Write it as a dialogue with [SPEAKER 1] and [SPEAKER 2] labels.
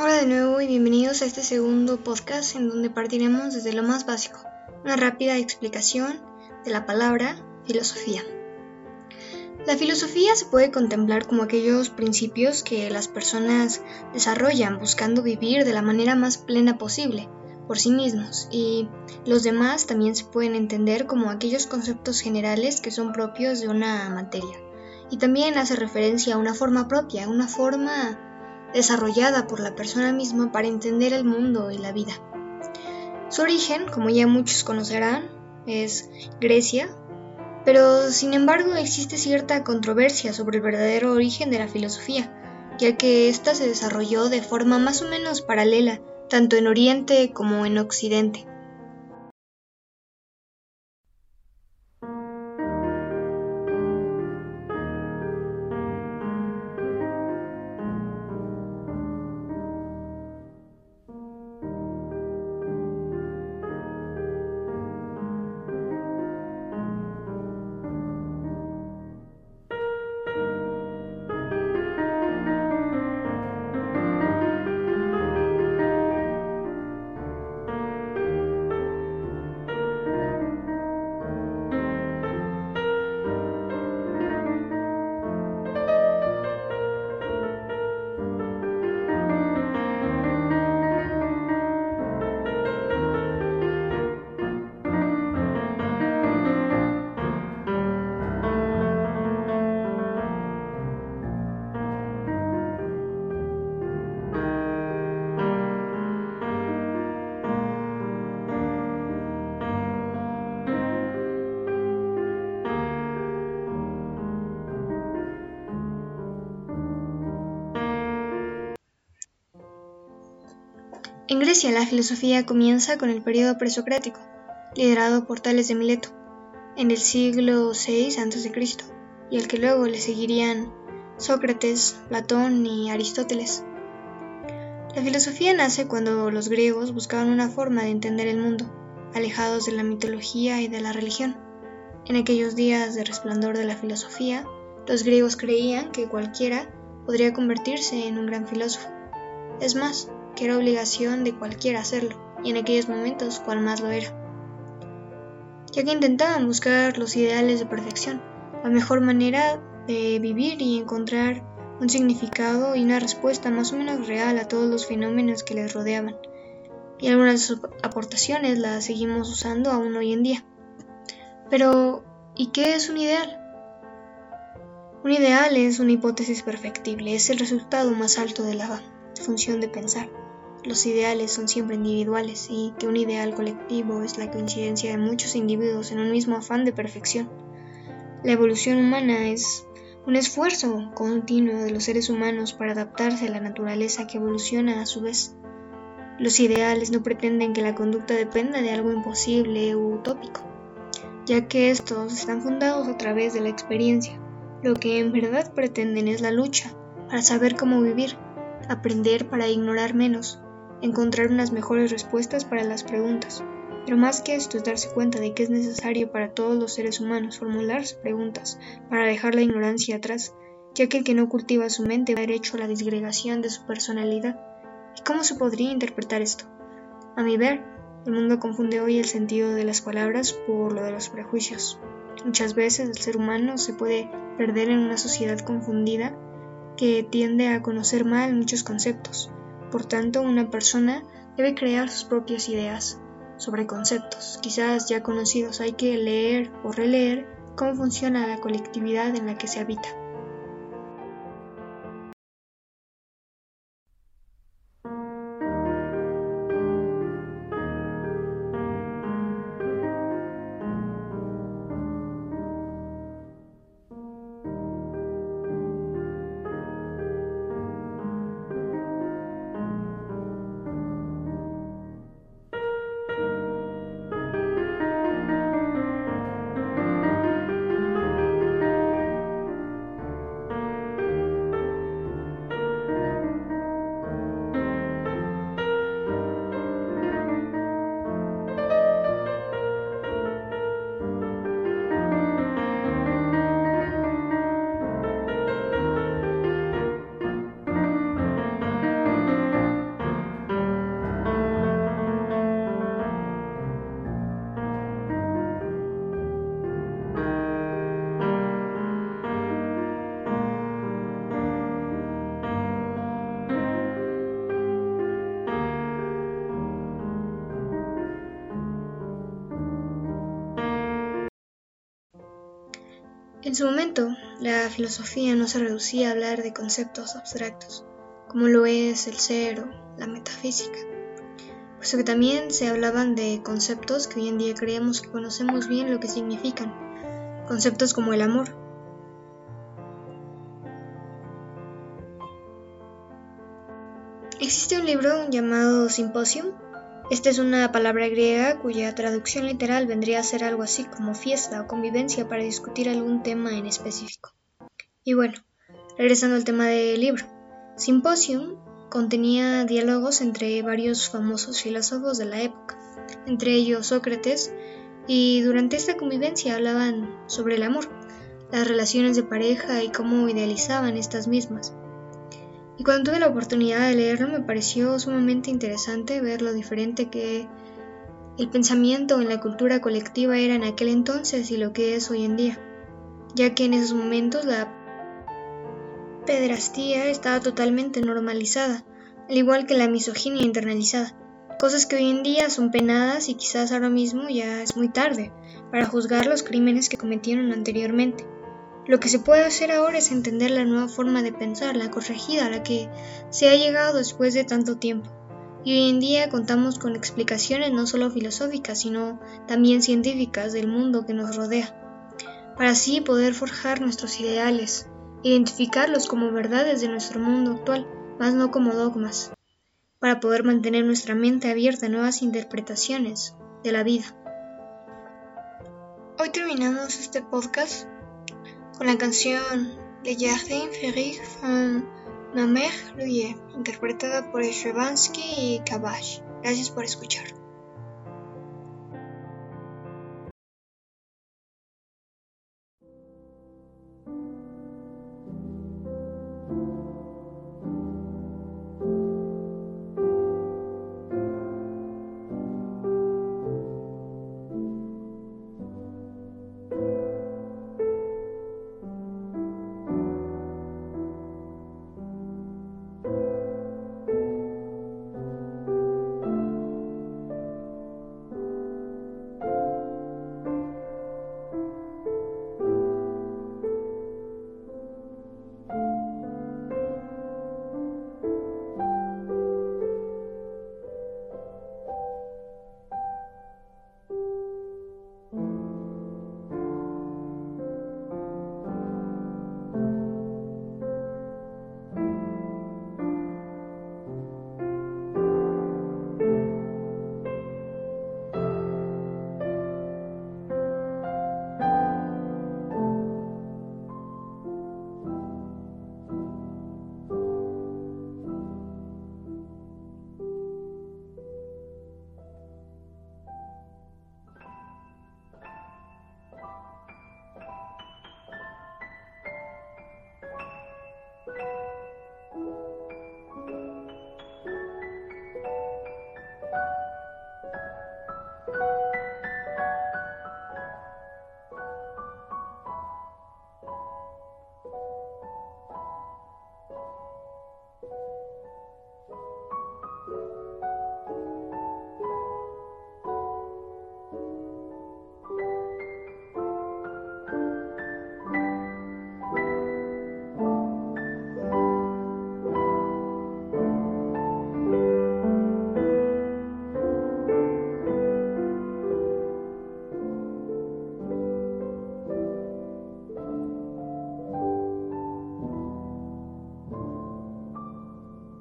[SPEAKER 1] Hola de nuevo y bienvenidos a este segundo podcast en donde partiremos desde lo más básico, una rápida explicación de la palabra filosofía. La filosofía se puede contemplar como aquellos principios que las personas desarrollan buscando vivir de la manera más plena posible por sí mismos y los demás también se pueden entender como aquellos conceptos generales que son propios de una materia. Y también hace referencia a una forma propia, una forma desarrollada por la persona misma para entender el mundo y la vida. Su origen, como ya muchos conocerán, es Grecia, pero sin embargo existe cierta controversia sobre el verdadero origen de la filosofía, ya que ésta se desarrolló de forma más o menos paralela tanto en Oriente como en Occidente. En Grecia la filosofía comienza con el periodo presocrático, liderado por Tales de Mileto, en el siglo VI a.C., y al que luego le seguirían Sócrates, Platón y Aristóteles. La filosofía nace cuando los griegos buscaban una forma de entender el mundo, alejados de la mitología y de la religión. En aquellos días de resplandor de la filosofía, los griegos creían que cualquiera podría convertirse en un gran filósofo. Es más, que era obligación de cualquiera hacerlo, y en aquellos momentos cual más lo era, ya que intentaban buscar los ideales de perfección, la mejor manera de vivir y encontrar un significado y una respuesta más o menos real a todos los fenómenos que les rodeaban. Y algunas de sus aportaciones las seguimos usando aún hoy en día. Pero, ¿y qué es un ideal? Un ideal es una hipótesis perfectible, es el resultado más alto de la función de pensar los ideales son siempre individuales y que un ideal colectivo es la coincidencia de muchos individuos en un mismo afán de perfección. La evolución humana es un esfuerzo continuo de los seres humanos para adaptarse a la naturaleza que evoluciona a su vez. Los ideales no pretenden que la conducta dependa de algo imposible u utópico, ya que estos están fundados a través de la experiencia. Lo que en verdad pretenden es la lucha para saber cómo vivir, aprender para ignorar menos, encontrar unas mejores respuestas para las preguntas. Pero más que esto es darse cuenta de que es necesario para todos los seres humanos formularse preguntas para dejar la ignorancia atrás, ya que el que no cultiva su mente va derecho a la disgregación de su personalidad. ¿Y cómo se podría interpretar esto? A mi ver, el mundo confunde hoy el sentido de las palabras por lo de los prejuicios. Muchas veces el ser humano se puede perder en una sociedad confundida que tiende a conocer mal muchos conceptos, por tanto, una persona debe crear sus propias ideas sobre conceptos, quizás ya conocidos. Hay que leer o releer cómo funciona la colectividad en la que se habita. En su momento, la filosofía no se reducía a hablar de conceptos abstractos, como lo es el ser o la metafísica, puesto que también se hablaban de conceptos que hoy en día creemos que conocemos bien lo que significan, conceptos como el amor. Existe un libro llamado Symposium. Esta es una palabra griega cuya traducción literal vendría a ser algo así como fiesta o convivencia para discutir algún tema en específico. Y bueno, regresando al tema del libro. Symposium contenía diálogos entre varios famosos filósofos de la época, entre ellos Sócrates, y durante esta convivencia hablaban sobre el amor, las relaciones de pareja y cómo idealizaban estas mismas. Y cuando tuve la oportunidad de leerlo me pareció sumamente interesante ver lo diferente que el pensamiento en la cultura colectiva era en aquel entonces y lo que es hoy en día, ya que en esos momentos la pedrastía estaba totalmente normalizada, al igual que la misoginia internalizada, cosas que hoy en día son penadas y quizás ahora mismo ya es muy tarde para juzgar los crímenes que cometieron anteriormente. Lo que se puede hacer ahora es entender la nueva forma de pensar, la corregida a la que se ha llegado después de tanto tiempo. Y hoy en día contamos con explicaciones no solo filosóficas, sino también científicas del mundo que nos rodea, para así poder forjar nuestros ideales, identificarlos como verdades de nuestro mundo actual, más no como dogmas, para poder mantener nuestra mente abierta a nuevas interpretaciones de la vida. Hoy terminamos este podcast con la canción Le Jardin Féerique von Ma Mère interpretada por Stravinsky y Cabache. Gracias por escuchar.